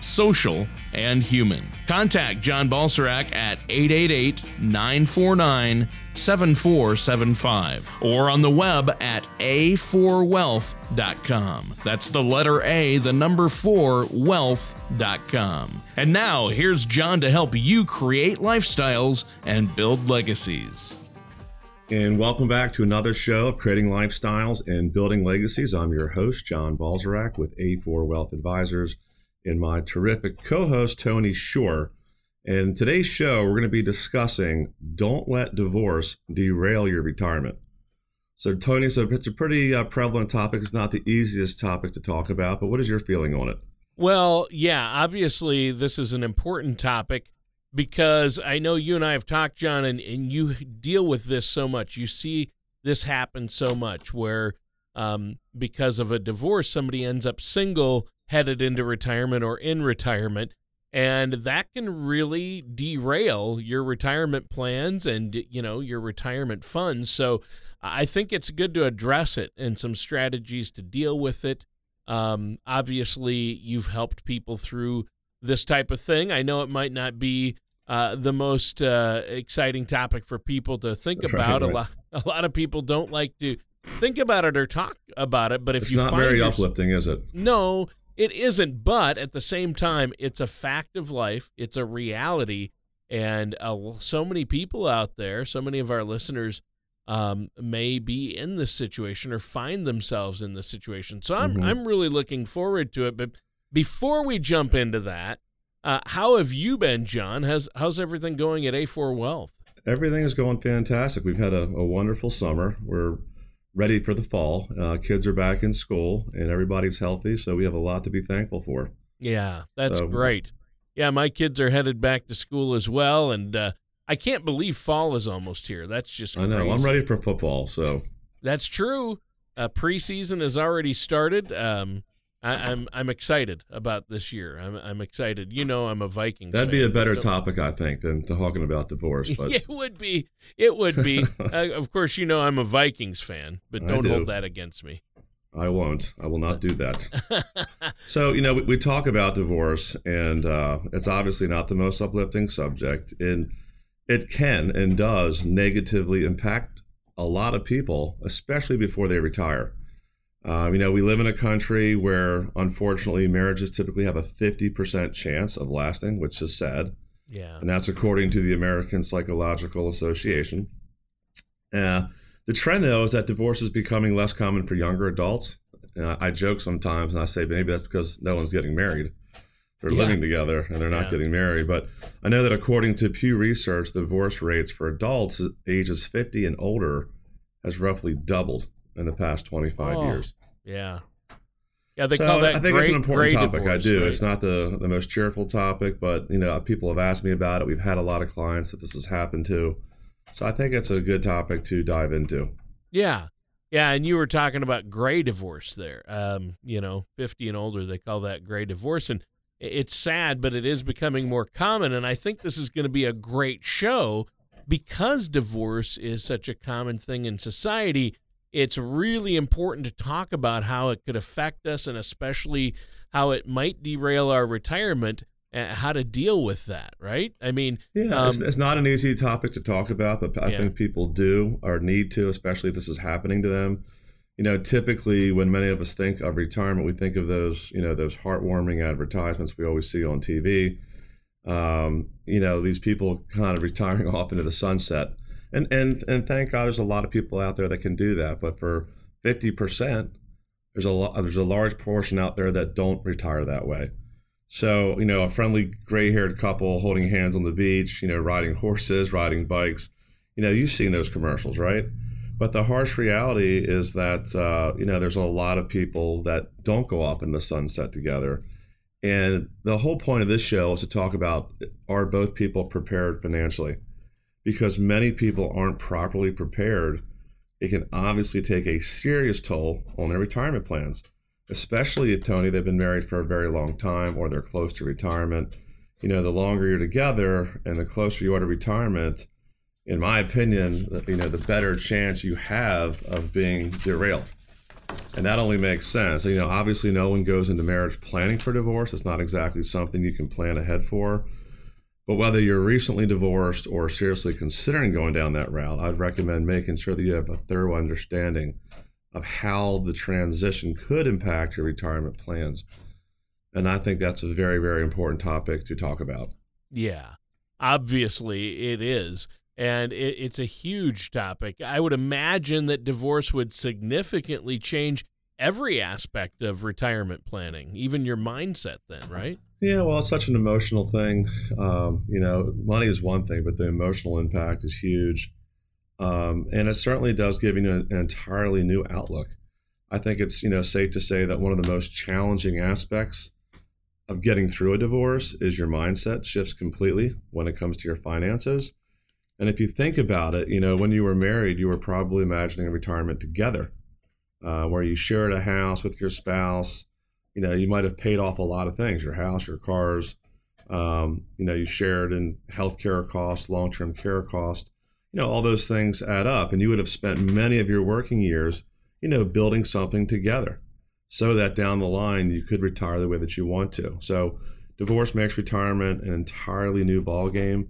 social, and human. Contact John Balserac at 888 949 7475 or on the web at a4wealth.com. That's the letter A, the number 4, wealth.com. And now, here's John to help you create lifestyles and build legacies. And welcome back to another show of Creating Lifestyles and Building Legacies. I'm your host, John Balserac with A4 Wealth Advisors and my terrific co host, Tony Shore. And today's show, we're going to be discussing don't let divorce derail your retirement. So, Tony, so it's a pretty uh, prevalent topic. It's not the easiest topic to talk about, but what is your feeling on it? Well, yeah, obviously, this is an important topic because I know you and I have talked, John, and, and you deal with this so much. You see this happen so much where um, because of a divorce, somebody ends up single, headed into retirement or in retirement. And that can really derail your retirement plans and you know your retirement funds. So I think it's good to address it and some strategies to deal with it. Um, obviously, you've helped people through this type of thing. I know it might not be uh, the most uh, exciting topic for people to think That's about. Right, right. A lot, a lot of people don't like to think about it or talk about it. But if you it's you not very uplifting, is it? No, it isn't. But at the same time, it's a fact of life. It's a reality, and uh, so many people out there, so many of our listeners. Um, may be in this situation or find themselves in this situation. So I'm mm-hmm. I'm really looking forward to it. But before we jump into that, uh, how have you been, John? Has how's everything going at A4 Wealth? Everything is going fantastic. We've had a, a wonderful summer. We're ready for the fall. Uh, kids are back in school, and everybody's healthy, so we have a lot to be thankful for. Yeah, that's so, great. Yeah, my kids are headed back to school as well, and uh, I can't believe fall is almost here. That's just I know. I'm ready for football. So that's true. Uh, preseason has already started. Um, I, am I'm, I'm excited about this year. I'm I'm excited. You know, I'm a Vikings. That'd fan, be a better topic, I think, than talking about divorce. But it would be. It would be. uh, of course, you know I'm a Vikings fan, but don't do. hold that against me. I won't. I will not do that. so you know, we, we, talk about divorce, and uh, it's obviously not the most uplifting subject, and it can and does negatively impact a lot of people, especially before they retire. Um, you know, we live in a country where unfortunately marriages typically have a 50% chance of lasting, which is sad. Yeah. And that's according to the American Psychological Association. Uh, the trend, though, is that divorce is becoming less common for younger adults. And I, I joke sometimes and I say maybe that's because no one's getting married. They're yeah. living together and they're not yeah. getting married. But I know that according to Pew Research, the divorce rates for adults ages 50 and older has roughly doubled in the past 25 oh, years. Yeah. Yeah, they so call that I think great, it's an important topic. Divorce, I do. Right? It's not the the most cheerful topic, but you know, people have asked me about it. We've had a lot of clients that this has happened to, so I think it's a good topic to dive into. Yeah, yeah, and you were talking about gray divorce there. Um, you know, fifty and older, they call that gray divorce, and it's sad, but it is becoming more common. And I think this is going to be a great show because divorce is such a common thing in society it's really important to talk about how it could affect us and especially how it might derail our retirement and how to deal with that, right? I mean, yeah, um, it's, it's, not an easy topic to talk about, but I yeah. think people do or need to, especially if this is happening to them. You know, typically when many of us think of retirement, we think of those, you know, those heartwarming advertisements we always see on TV. Um, you know, these people kind of retiring off into the sunset and and and thank God, there's a lot of people out there that can do that. But for fifty percent, there's a lot, there's a large portion out there that don't retire that way. So you know, a friendly gray-haired couple holding hands on the beach, you know, riding horses, riding bikes. You know, you've seen those commercials, right? But the harsh reality is that uh, you know there's a lot of people that don't go off in the sunset together. And the whole point of this show is to talk about are both people prepared financially? Because many people aren't properly prepared. It can obviously take a serious toll on their retirement plans, especially if Tony they've been married for a very long time or they're close to retirement. You know, the longer you're together and the closer you are to retirement, in my opinion, you know, the better chance you have of being derailed. And that only makes sense. You know, obviously, no one goes into marriage planning for divorce. It's not exactly something you can plan ahead for. But whether you're recently divorced or seriously considering going down that route, I'd recommend making sure that you have a thorough understanding of how the transition could impact your retirement plans. And I think that's a very, very important topic to talk about. Yeah, obviously it is and it, it's a huge topic. I would imagine that divorce would significantly change every aspect of retirement planning, even your mindset, then, right? Yeah, well, it's such an emotional thing. Um, you know, money is one thing, but the emotional impact is huge. Um, and it certainly does give you an, entirely new outlook. I think it's you know safe to say that one of the most challenging aspects of getting through a divorce is your mindset shifts completely when it comes to your finances. And if you think about it, you know, when you were married, you were probably imagining a retirement together, uh, where you shared a house with your spouse. You know, you might have paid off a lot of things your house, your cars. Um, you know, you shared in healthcare costs, long term care costs. You know, all those things add up. And you would have spent many of your working years, you know, building something together so that down the line you could retire the way that you want to. So, divorce makes retirement an entirely new ballgame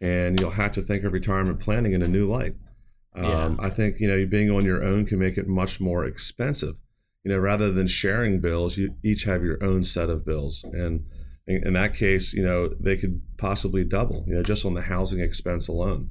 and you'll have to think of retirement planning in a new light. Um, yeah. I think you know being on your own can make it much more expensive. You know, rather than sharing bills, you each have your own set of bills, and in, in that case, you know they could possibly double. You know, just on the housing expense alone.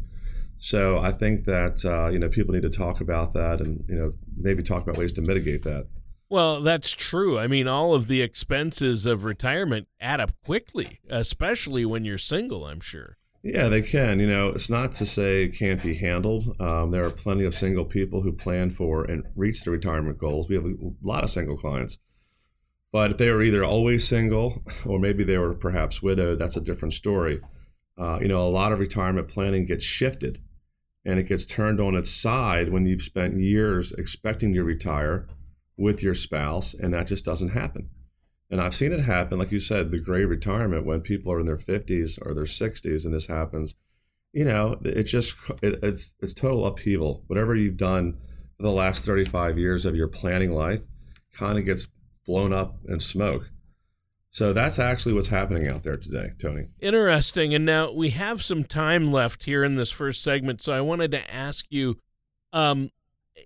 So I think that uh, you know people need to talk about that, and you know maybe talk about ways to mitigate that. Well, that's true. I mean, all of the expenses of retirement add up quickly, especially when you're single. I'm sure. Yeah, they can. You know, it's not to say it can't be handled. Um, there are plenty of single people who plan for and reach their retirement goals. We have a lot of single clients. But if they were either always single or maybe they were perhaps widowed, that's a different story. Uh, you know, a lot of retirement planning gets shifted and it gets turned on its side when you've spent years expecting to retire with your spouse, and that just doesn't happen. And I've seen it happen, like you said, the gray retirement when people are in their 50s or their 60s and this happens. You know, it just it, it's it's total upheaval. Whatever you've done for the last 35 years of your planning life kind of gets blown up in smoke. So that's actually what's happening out there today, Tony. Interesting. And now we have some time left here in this first segment, so I wanted to ask you um,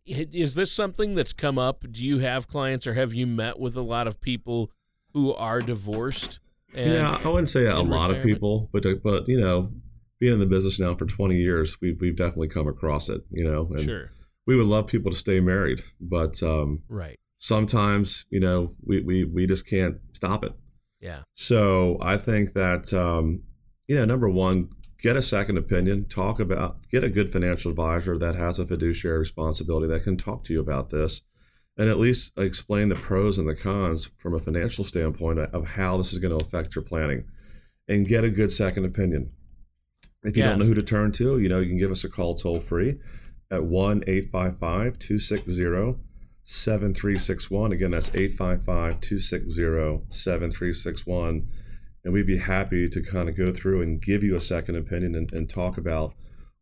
is this something that's come up? Do you have clients or have you met with a lot of people who are divorced. yeah, I wouldn't say a lot of people, but but you know, being in the business now for 20 years, we've we've definitely come across it. You know, and sure. We would love people to stay married, but um, right. Sometimes you know we we we just can't stop it. Yeah. So I think that um, you know, number one, get a second opinion. Talk about get a good financial advisor that has a fiduciary responsibility that can talk to you about this and at least explain the pros and the cons from a financial standpoint of how this is going to affect your planning and get a good second opinion. If you yeah. don't know who to turn to, you know, you can give us a call toll free at 1 855 260 7361. Again, that's 855 260 7361. And we'd be happy to kind of go through and give you a second opinion and, and talk about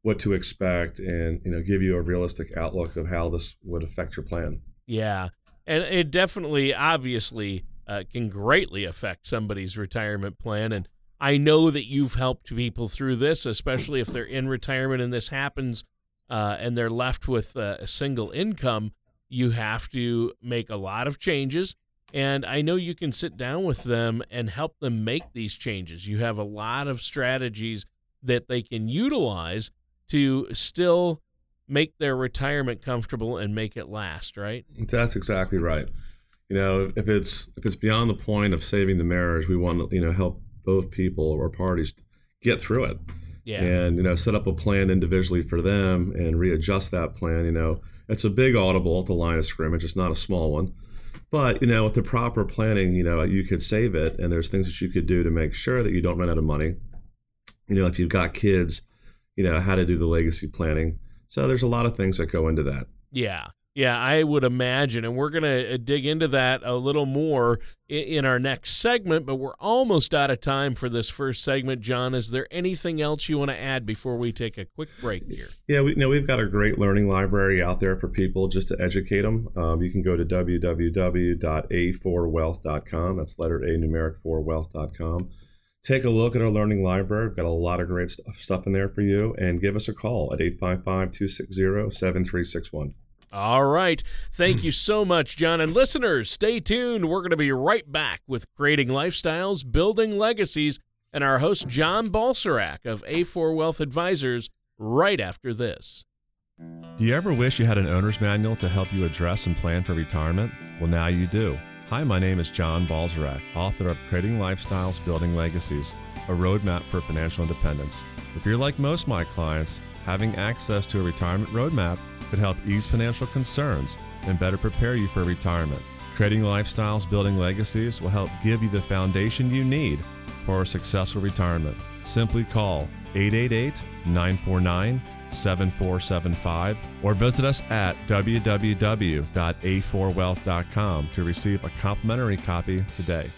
what to expect and, you know, give you a realistic outlook of how this would affect your plan. Yeah. And it definitely, obviously, uh, can greatly affect somebody's retirement plan. And I know that you've helped people through this, especially if they're in retirement and this happens uh, and they're left with uh, a single income. You have to make a lot of changes. And I know you can sit down with them and help them make these changes. You have a lot of strategies that they can utilize to still make their retirement comfortable and make it last, right? That's exactly right. You know, if it's if it's beyond the point of saving the marriage, we want to you know help both people or parties get through it. Yeah. And you know, set up a plan individually for them and readjust that plan. You know, it's a big audible at the line of scrimmage. It's not a small one. But you know, with the proper planning, you know, you could save it, and there's things that you could do to make sure that you don't run out of money. You know, if you've got kids, you know, how to do the legacy planning. So there's a lot of things that go into that. Yeah. Yeah, I would imagine. And we're going to uh, dig into that a little more in our next segment, but we're almost out of time for this first segment. John, is there anything else you want to add before we take a quick break here? Yeah, we you know we've got a great learning library out there for people just to educate them. Um, you can go to www.a4wealth.com. That's letter A numeric 4wealth.com. Take a look at our learning library. We've got a lot of great stuff in there for you, and give us a call at 855 260 7361. All right. Thank you so much, John. And listeners, stay tuned. We're going to be right back with Creating Lifestyles, Building Legacies, and our host, John Balserac of A4 Wealth Advisors, right after this. Do you ever wish you had an owner's manual to help you address and plan for retirement? Well, now you do. Hi, my name is John Balserac, author of Creating Lifestyles, Building Legacies, a roadmap for financial independence. If you're like most of my clients, having access to a retirement roadmap could help ease financial concerns and better prepare you for retirement. Creating lifestyles, building legacies will help give you the foundation you need for a successful retirement. Simply call 888 949 7475 or visit us at www.a4wealth.com to receive a complimentary copy today.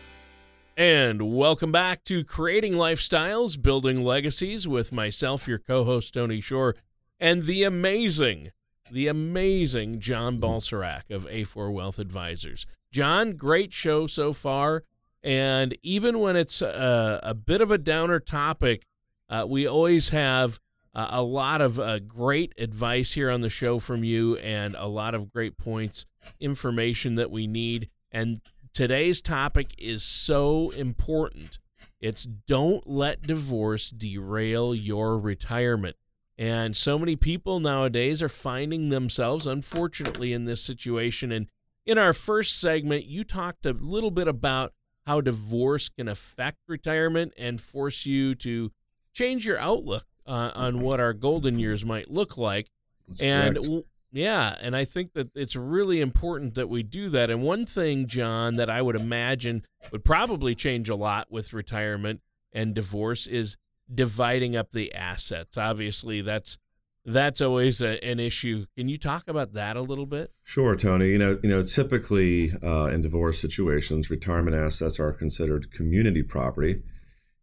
And welcome back to Creating Lifestyles, Building Legacies with myself, your co host, Tony Shore, and the amazing the amazing John Balserac of A4 Wealth Advisors. John, great show so far. And even when it's a, a bit of a downer topic, uh, we always have uh, a lot of uh, great advice here on the show from you and a lot of great points, information that we need. And today's topic is so important. It's don't let divorce derail your retirement. And so many people nowadays are finding themselves, unfortunately, in this situation. And in our first segment, you talked a little bit about how divorce can affect retirement and force you to change your outlook uh, on what our golden years might look like. That's and correct. yeah, and I think that it's really important that we do that. And one thing, John, that I would imagine would probably change a lot with retirement and divorce is dividing up the assets. Obviously, that's that's always a, an issue. Can you talk about that a little bit? Sure, Tony. You know, you know, typically uh, in divorce situations, retirement assets are considered community property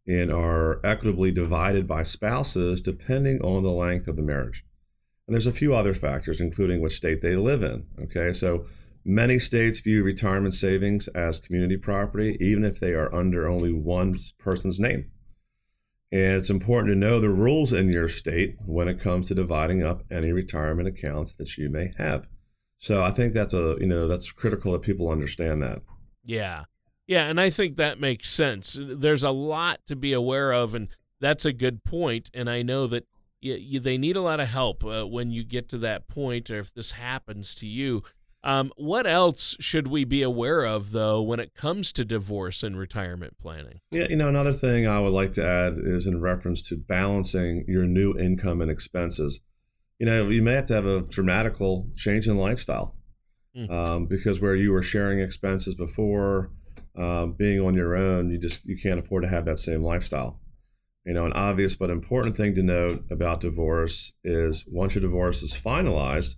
and are equitably divided by spouses depending on the length of the marriage. And there's a few other factors, including which state they live in. Okay, so many states view retirement savings as community property, even if they are under only one person's name. And it's important to know the rules in your state when it comes to dividing up any retirement accounts that you may have. So I think that's a you know that's critical that people understand that. Yeah. Yeah, and I think that makes sense. There's a lot to be aware of and that's a good point. and I know that you, you, they need a lot of help uh, when you get to that point or if this happens to you. Um, what else should we be aware of, though, when it comes to divorce and retirement planning? Yeah, you know, another thing I would like to add is in reference to balancing your new income and expenses. You know, you may have to have a dramatical change in lifestyle mm. um, because where you were sharing expenses before, um, being on your own, you just you can't afford to have that same lifestyle. You know, an obvious but important thing to note about divorce is once your divorce is finalized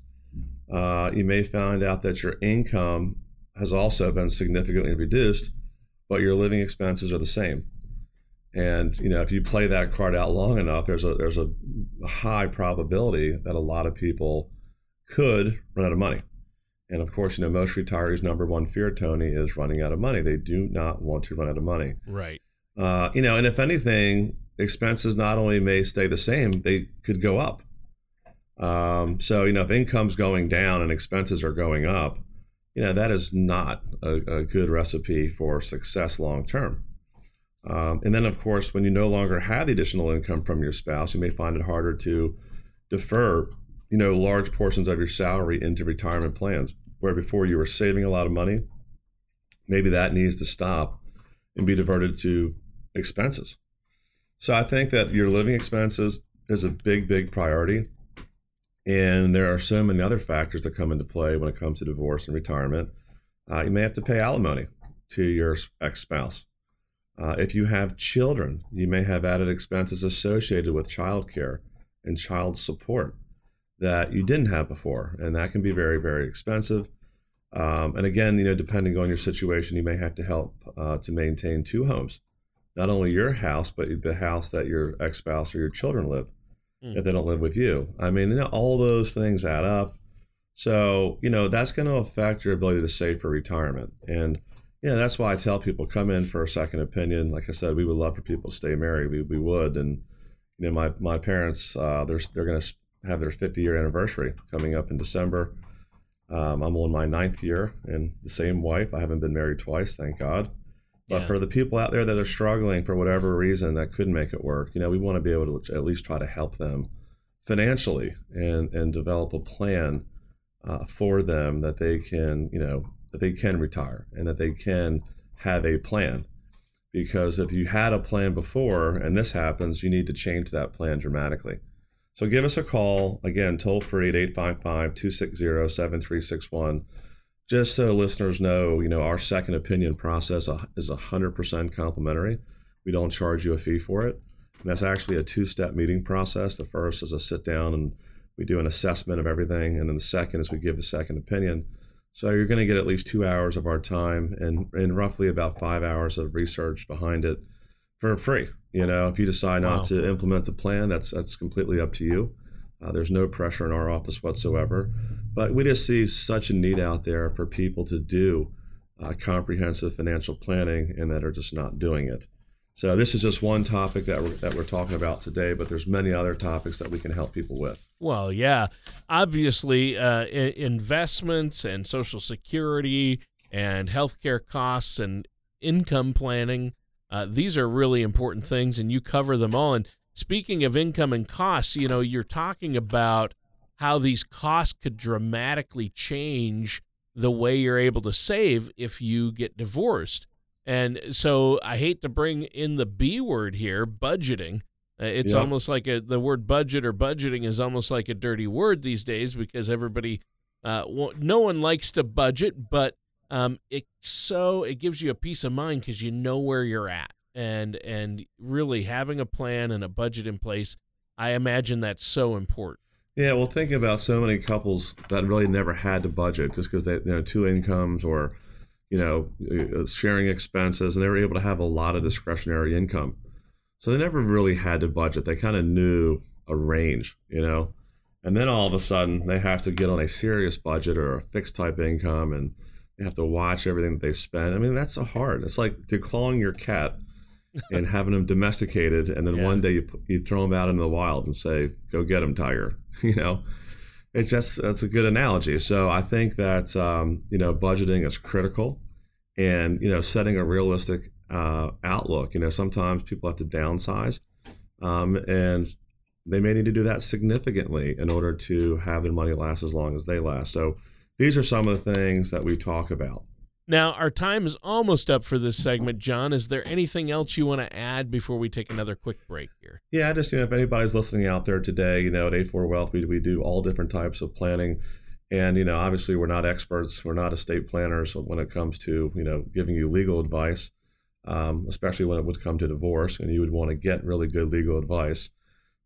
uh, you may find out that your income has also been significantly reduced, but your living expenses are the same. And you know, if you play that card out long enough, there's a there's a high probability that a lot of people could run out of money. And of course, you know, most retirees' number one fear, Tony, is running out of money. They do not want to run out of money. Right. Uh, you know, and if anything, expenses not only may stay the same, they could go up. Um, so, you know, if income's going down and expenses are going up, you know, that is not a, a good recipe for success long term. Um, and then, of course, when you no longer have the additional income from your spouse, you may find it harder to defer, you know, large portions of your salary into retirement plans. Where before you were saving a lot of money, maybe that needs to stop and be diverted to expenses. So I think that your living expenses is a big, big priority. And there are so many other factors that come into play when it comes to divorce and retirement. Uh, you may have to pay alimony to your ex spouse. Uh, if you have children, you may have added expenses associated with child care and child support that you didn't have before. And that can be very, very expensive. Um, and again, you know, depending on your situation, you may have to help uh, to maintain two homes, not only your house, but the house that your ex spouse or your children live mm. if they don't live with you. I mean, you know, all those things add up. So, you know, that's going to affect your ability to save for retirement. And, you know, that's why I tell people come in for a second opinion. Like I said, we would love for people to stay married. We, we would. And, you know, my, my parents, uh, they're, they're going to have their 50 year anniversary coming up in December. Um, I'm on my ninth year and the same wife. I haven't been married twice, thank God. But yeah. for the people out there that are struggling for whatever reason that couldn't make it work, you know, we want to be able to at least try to help them financially and and develop a plan uh, for them that they can, you know, that they can retire and that they can have a plan. Because if you had a plan before and this happens, you need to change that plan dramatically. So give us a call, again, toll free at 855 260 7361. Just so listeners know, you know, our second opinion process is 100% complimentary. We don't charge you a fee for it. And that's actually a two step meeting process. The first is a sit down and we do an assessment of everything. And then the second is we give the second opinion. So you're going to get at least two hours of our time and, and roughly about five hours of research behind it for free. You know, if you decide not wow. to implement the plan, that's that's completely up to you. Uh, there's no pressure in our office whatsoever, but we just see such a need out there for people to do uh, comprehensive financial planning and that are just not doing it. So this is just one topic that we're, that we're talking about today, but there's many other topics that we can help people with. Well, yeah, obviously, uh, investments and Social Security and healthcare costs and income planning uh, these are really important things, and you cover them all. And speaking of income and costs, you know, you're talking about how these costs could dramatically change the way you're able to save if you get divorced. And so I hate to bring in the B word here, budgeting. Uh, it's almost like a, the word budget or budgeting is almost like a dirty word these days because everybody, uh, no one likes to budget, but um, it so it gives you a peace of mind because you know where you're at, and and really having a plan and a budget in place. I imagine that's so important. Yeah, well, thinking about so many couples that really never had to budget just because they you know two incomes or you know uh, sharing expenses, and they were able to have a lot of discretionary income, so they never really had to budget. They kind of knew a range, you know, and then all of a sudden they have to get on a serious budget or a fixed type income and you have to watch everything that they spend. I mean, that's so hard. It's like declawing your cat and having them domesticated, and then yeah. one day you you throw them out into the wild and say, "Go get them, tiger." You know, it's just that's a good analogy. So I think that um, you know budgeting is critical, and you know setting a realistic uh, outlook. You know, sometimes people have to downsize, um, and they may need to do that significantly in order to have their money last as long as they last. So these are some of the things that we talk about. Now, our time is almost up for this segment, John. Is there anything else you want to add before we take another quick break here? Yeah, just, you know, if anybody's listening out there today, you know, at A4 Wealth, we, we do all different types of planning. And, you know, obviously we're not experts, we're not estate planners when it comes to, you know, giving you legal advice, um, especially when it would come to divorce and you would want to get really good legal advice.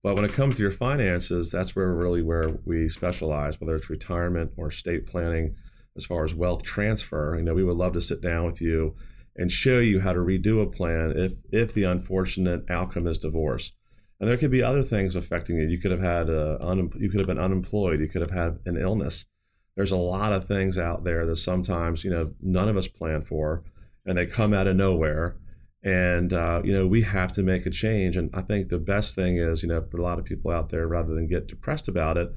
But when it comes to your finances, that's where really where we specialize, whether it's retirement or estate planning, as far as wealth transfer. You know, we would love to sit down with you and show you how to redo a plan if if the unfortunate outcome is divorce. And there could be other things affecting you. You could have had a, un, you could have been unemployed. You could have had an illness. There's a lot of things out there that sometimes you know none of us plan for, and they come out of nowhere and uh, you know we have to make a change. And i think the best thing is you know for a lot of people out there rather than get depressed about it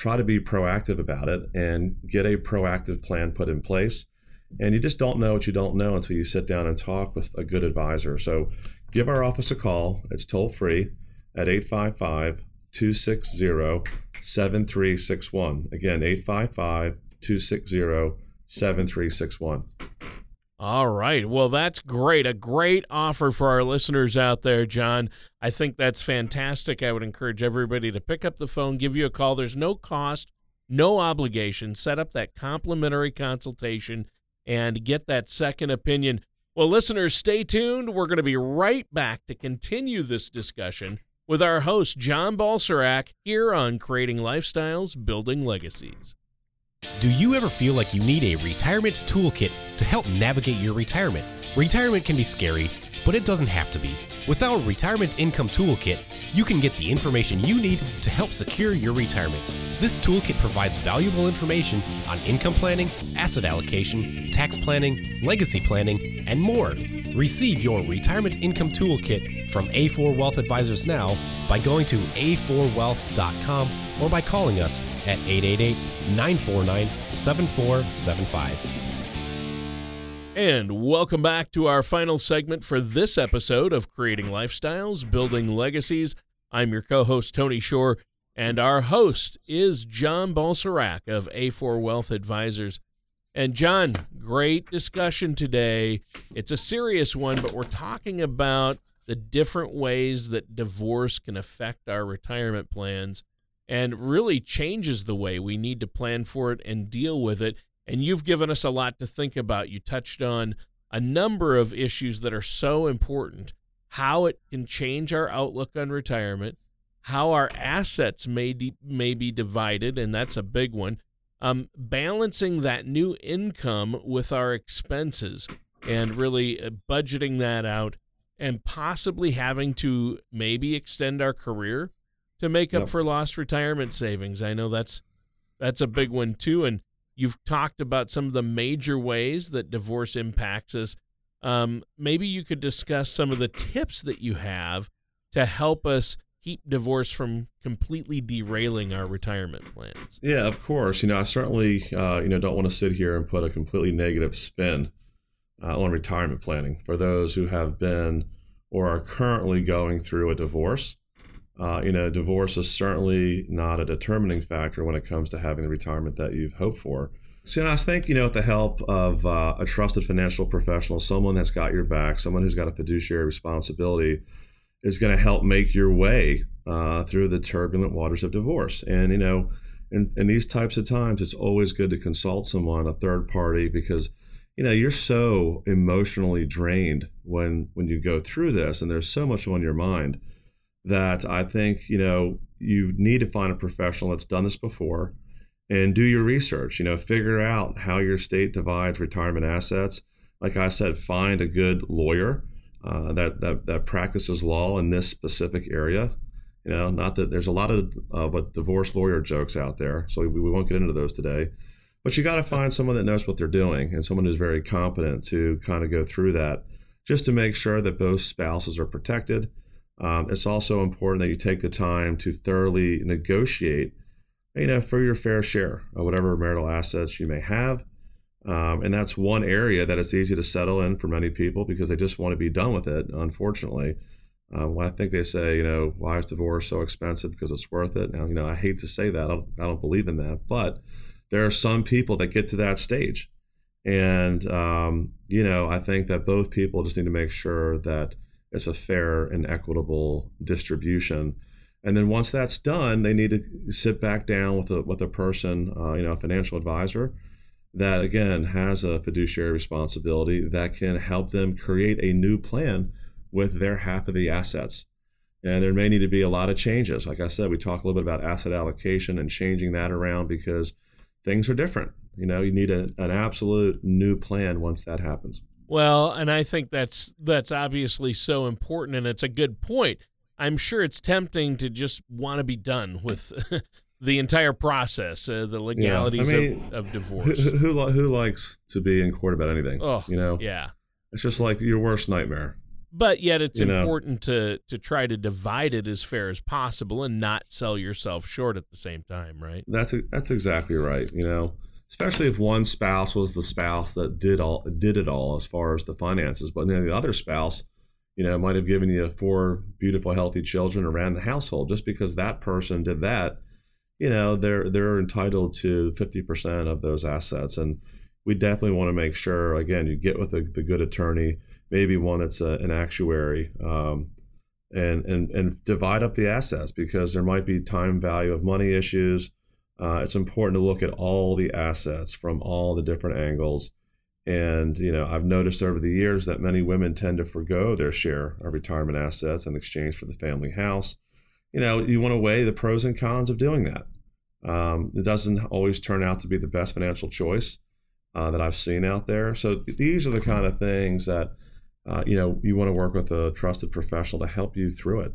try to be proactive about it and get a proactive plan put in place. And you just don't know what you don't know until you sit down and talk with a good advisor. So give our office a call. It's toll free at 855 260 7361 again 855 260 7361 all right. Well, that's great. A great offer for our listeners out there, John. I think that's fantastic. I would encourage everybody to pick up the phone, give you a call. There's no cost, no obligation. Set up that complimentary consultation and get that second opinion. Well, listeners, stay tuned. We're going to be right back to continue this discussion with our host, John Balserac, here on Creating Lifestyles, Building Legacies. Do you ever feel like you need a retirement toolkit to help navigate your retirement? Retirement can be scary, but it doesn't have to be. With our Retirement Income Toolkit, you can get the information you need to help secure your retirement. This toolkit provides valuable information on income planning, asset allocation, tax planning, legacy planning, and more. Receive your Retirement Income Toolkit from A4 Wealth Advisors now by going to a4wealth.com or by calling us at 888 949 7475. And welcome back to our final segment for this episode of Creating Lifestyles, Building Legacies. I'm your co host, Tony Shore, and our host is John Balserac of A4 Wealth Advisors. And John, great discussion today. It's a serious one, but we're talking about the different ways that divorce can affect our retirement plans and really changes the way we need to plan for it and deal with it. And you've given us a lot to think about. You touched on a number of issues that are so important how it can change our outlook on retirement, how our assets may, de- may be divided, and that's a big one. Um, balancing that new income with our expenses and really uh, budgeting that out and possibly having to maybe extend our career to make up for lost retirement savings. I know that's that's a big one too and You've talked about some of the major ways that divorce impacts us. Um, maybe you could discuss some of the tips that you have to help us keep divorce from completely derailing our retirement plans. Yeah, of course. You know, I certainly uh, you know don't want to sit here and put a completely negative spin uh, on retirement planning for those who have been or are currently going through a divorce. Uh, you know, divorce is certainly not a determining factor when it comes to having the retirement that you've hoped for. So, you know, I think, you know, with the help of uh, a trusted financial professional, someone that's got your back, someone who's got a fiduciary responsibility, is going to help make your way uh, through the turbulent waters of divorce. And, you know, in, in these types of times, it's always good to consult someone, a third party, because, you know, you're so emotionally drained when when you go through this, and there's so much on your mind that I think, you know, you need to find a professional that's done this before and do your research. You know, figure out how your state divides retirement assets. Like I said, find a good lawyer uh, that, that that practices law in this specific area. You know, not that there's a lot of uh, what divorce lawyer jokes out there, so we, we won't get into those today. But you got to find someone that knows what they're doing and someone who's very competent to kind of go through that, just to make sure that both spouses are protected um, it's also important that you take the time to thoroughly negotiate, you know, for your fair share of whatever marital assets you may have. Um, and that's one area that it's easy to settle in for many people because they just want to be done with it. Unfortunately, um, I think they say, you know, why is divorce so expensive? Because it's worth it. Now, you know, I hate to say that. I don't, I don't believe in that, but there are some people that get to that stage, and um, you know, I think that both people just need to make sure that it's a fair and equitable distribution. And then once that's done, they need to sit back down with a with a person, uh, you know, a financial advisor that again has a fiduciary responsibility that can help them create a new plan with their half of the assets. And there may need to be a lot of changes. Like I said, we talk a little bit about asset allocation and changing that around because things are different. You know, you need a, an absolute new plan once that happens. Well, and I think that's that's obviously so important, and it's a good point. I'm sure it's tempting to just want to be done with the entire process, uh, the legalities yeah, I mean, of, of, divorce. Who, who, who likes to be in court about anything? Oh, you know, yeah, it's just like your worst nightmare. But yet, it's you important know? to to try to divide it as fair as possible and not sell yourself short at the same time, right? That's a, that's exactly right. You know especially if one spouse was the spouse that did all did it all as far as the finances, but then the other spouse, you know, might have given you four beautiful, healthy children ran the household. Just because that person did that, you know, they're they're entitled to fifty percent of those assets, and we definitely want to make sure again you get with the good attorney, maybe one that's a, an actuary. Um, and, and and divide up the assets because there might be time value of money issues uh, it's important to look at all the assets from all the different angles. And, you know, I've noticed over the years that many women tend to forego their share of retirement assets in exchange for the family house. you know, you want to weigh the pros and cons of doing that. Um, it doesn't always turn out to be the best financial choice uh, that I've seen out there. So these are the kind of things that uh, you know you want to work with a trusted professional to help you through it.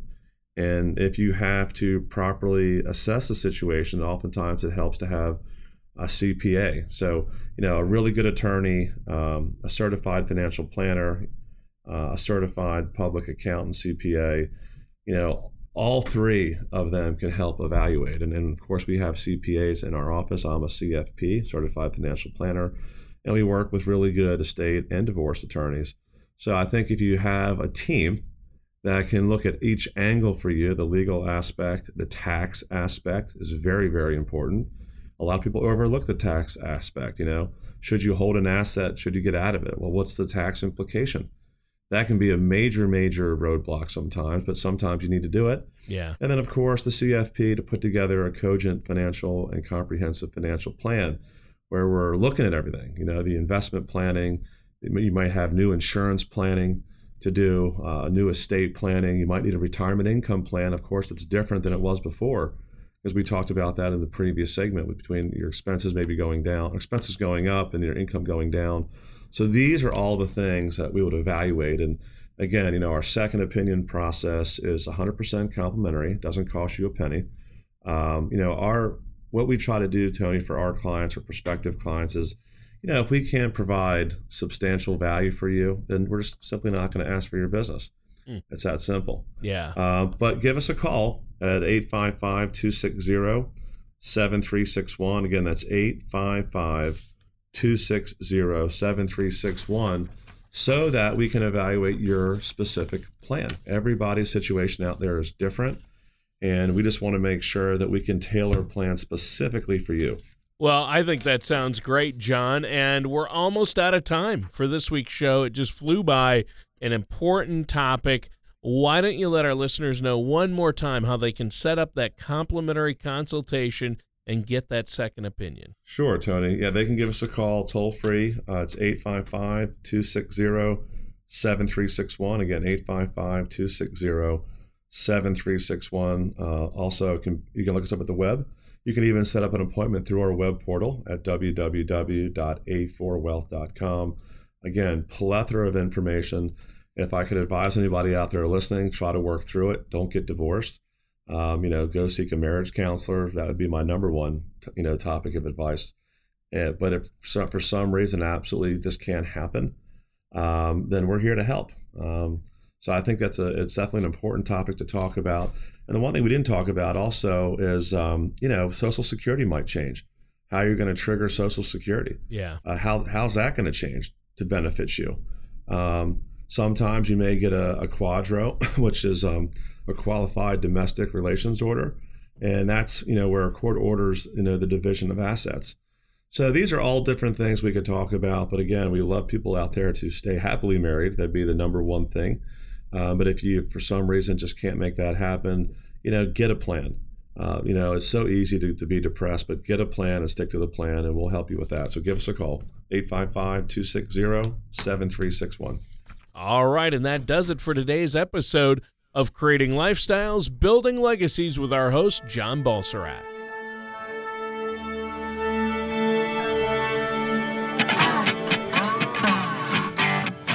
And if you have to properly assess the situation, oftentimes it helps to have a CPA. So you know a really good attorney, um, a certified financial planner, uh, a certified public accountant, CPA. You know all three of them can help evaluate. And, and, of course, we have CPAs in our office. I'm a CFP, certified financial planner, and we work with really good estate and divorce attorneys. So I think if you have a team that can look at each angle for you, the legal aspect, the tax aspect is very, very important. A lot of people overlook the tax aspect. You know, should you hold an asset? Should you get out of it? Well, what's the tax implication? that can be a major, major roadblock sometimes, but sometimes you need to do it. Yeah. And then, of course, the CFP to put together a cogent financial and comprehensive financial plan where we're looking at everything, you know, the investment planning. You might have new insurance planning to do, uh, new estate planning. You might need a retirement income plan. Of course, it's different than it was before because we talked about that in the previous segment between your expenses maybe going down, expenses going up, and your income going down. So these are all the things that we would evaluate. And again, you know, our second opinion process is 100% complimentary, doesn't cost you a penny. Um, you know, our what we try to do, Tony, for our clients or prospective clients is, you know, if we can't provide substantial value for you, then we're just simply not going to ask for your business. Mm. It's that simple. Yeah. Uh, but give us a call at 855 260 7361. Again, that's 855 260 7361 so that we can evaluate your specific plan. Everybody's situation out there is different, and we just want to make sure that we can tailor a plan specifically for you. Well, I think that sounds great, John, and we're almost out of time for this week's show. It just flew by an important topic. Why don't you let our listeners know one more time how they can set up that complimentary consultation and get that second opinion? Sure, Tony. Yeah, they can give us a call toll free. Uh, it's 855 260 7361. Again, 855 260 7361. Uh, also, can, you can look us up at the web. You can even set up an appointment through our web portal at www.a4wealth.com. Again, plethora of information. If I could advise anybody out there listening, try to work through it. Don't get divorced um, you know, go seek a marriage counselor. That would be my number one, you know, topic of advice. Uh, but if for some reason absolutely this can't happen, um, then we're here to help. Um, so I think that's a it's definitely an important topic to talk about. And the one thing we didn't talk about also is um, you know Social Security might change. How you're going to trigger Social Security? Yeah. Uh, how how's that going to change to benefit you? Um, sometimes you may get a, a QDRO, which is um, a qualified domestic relations order, and that's you know where a court orders you know the division of assets. So these are all different things we could talk about, but again, we love people out there to stay happily married. That'd be the number one thing. Uh, but if you, for some reason, just can't make that happen, you know, get a plan. Uh, you know, it's so easy to, to be depressed, but get a plan and stick to the plan, and we'll help you with that. So give us a call, 855 260 7361. All right, and that does it for today's episode of Creating Lifestyles, Building Legacies with our host, John Balserac.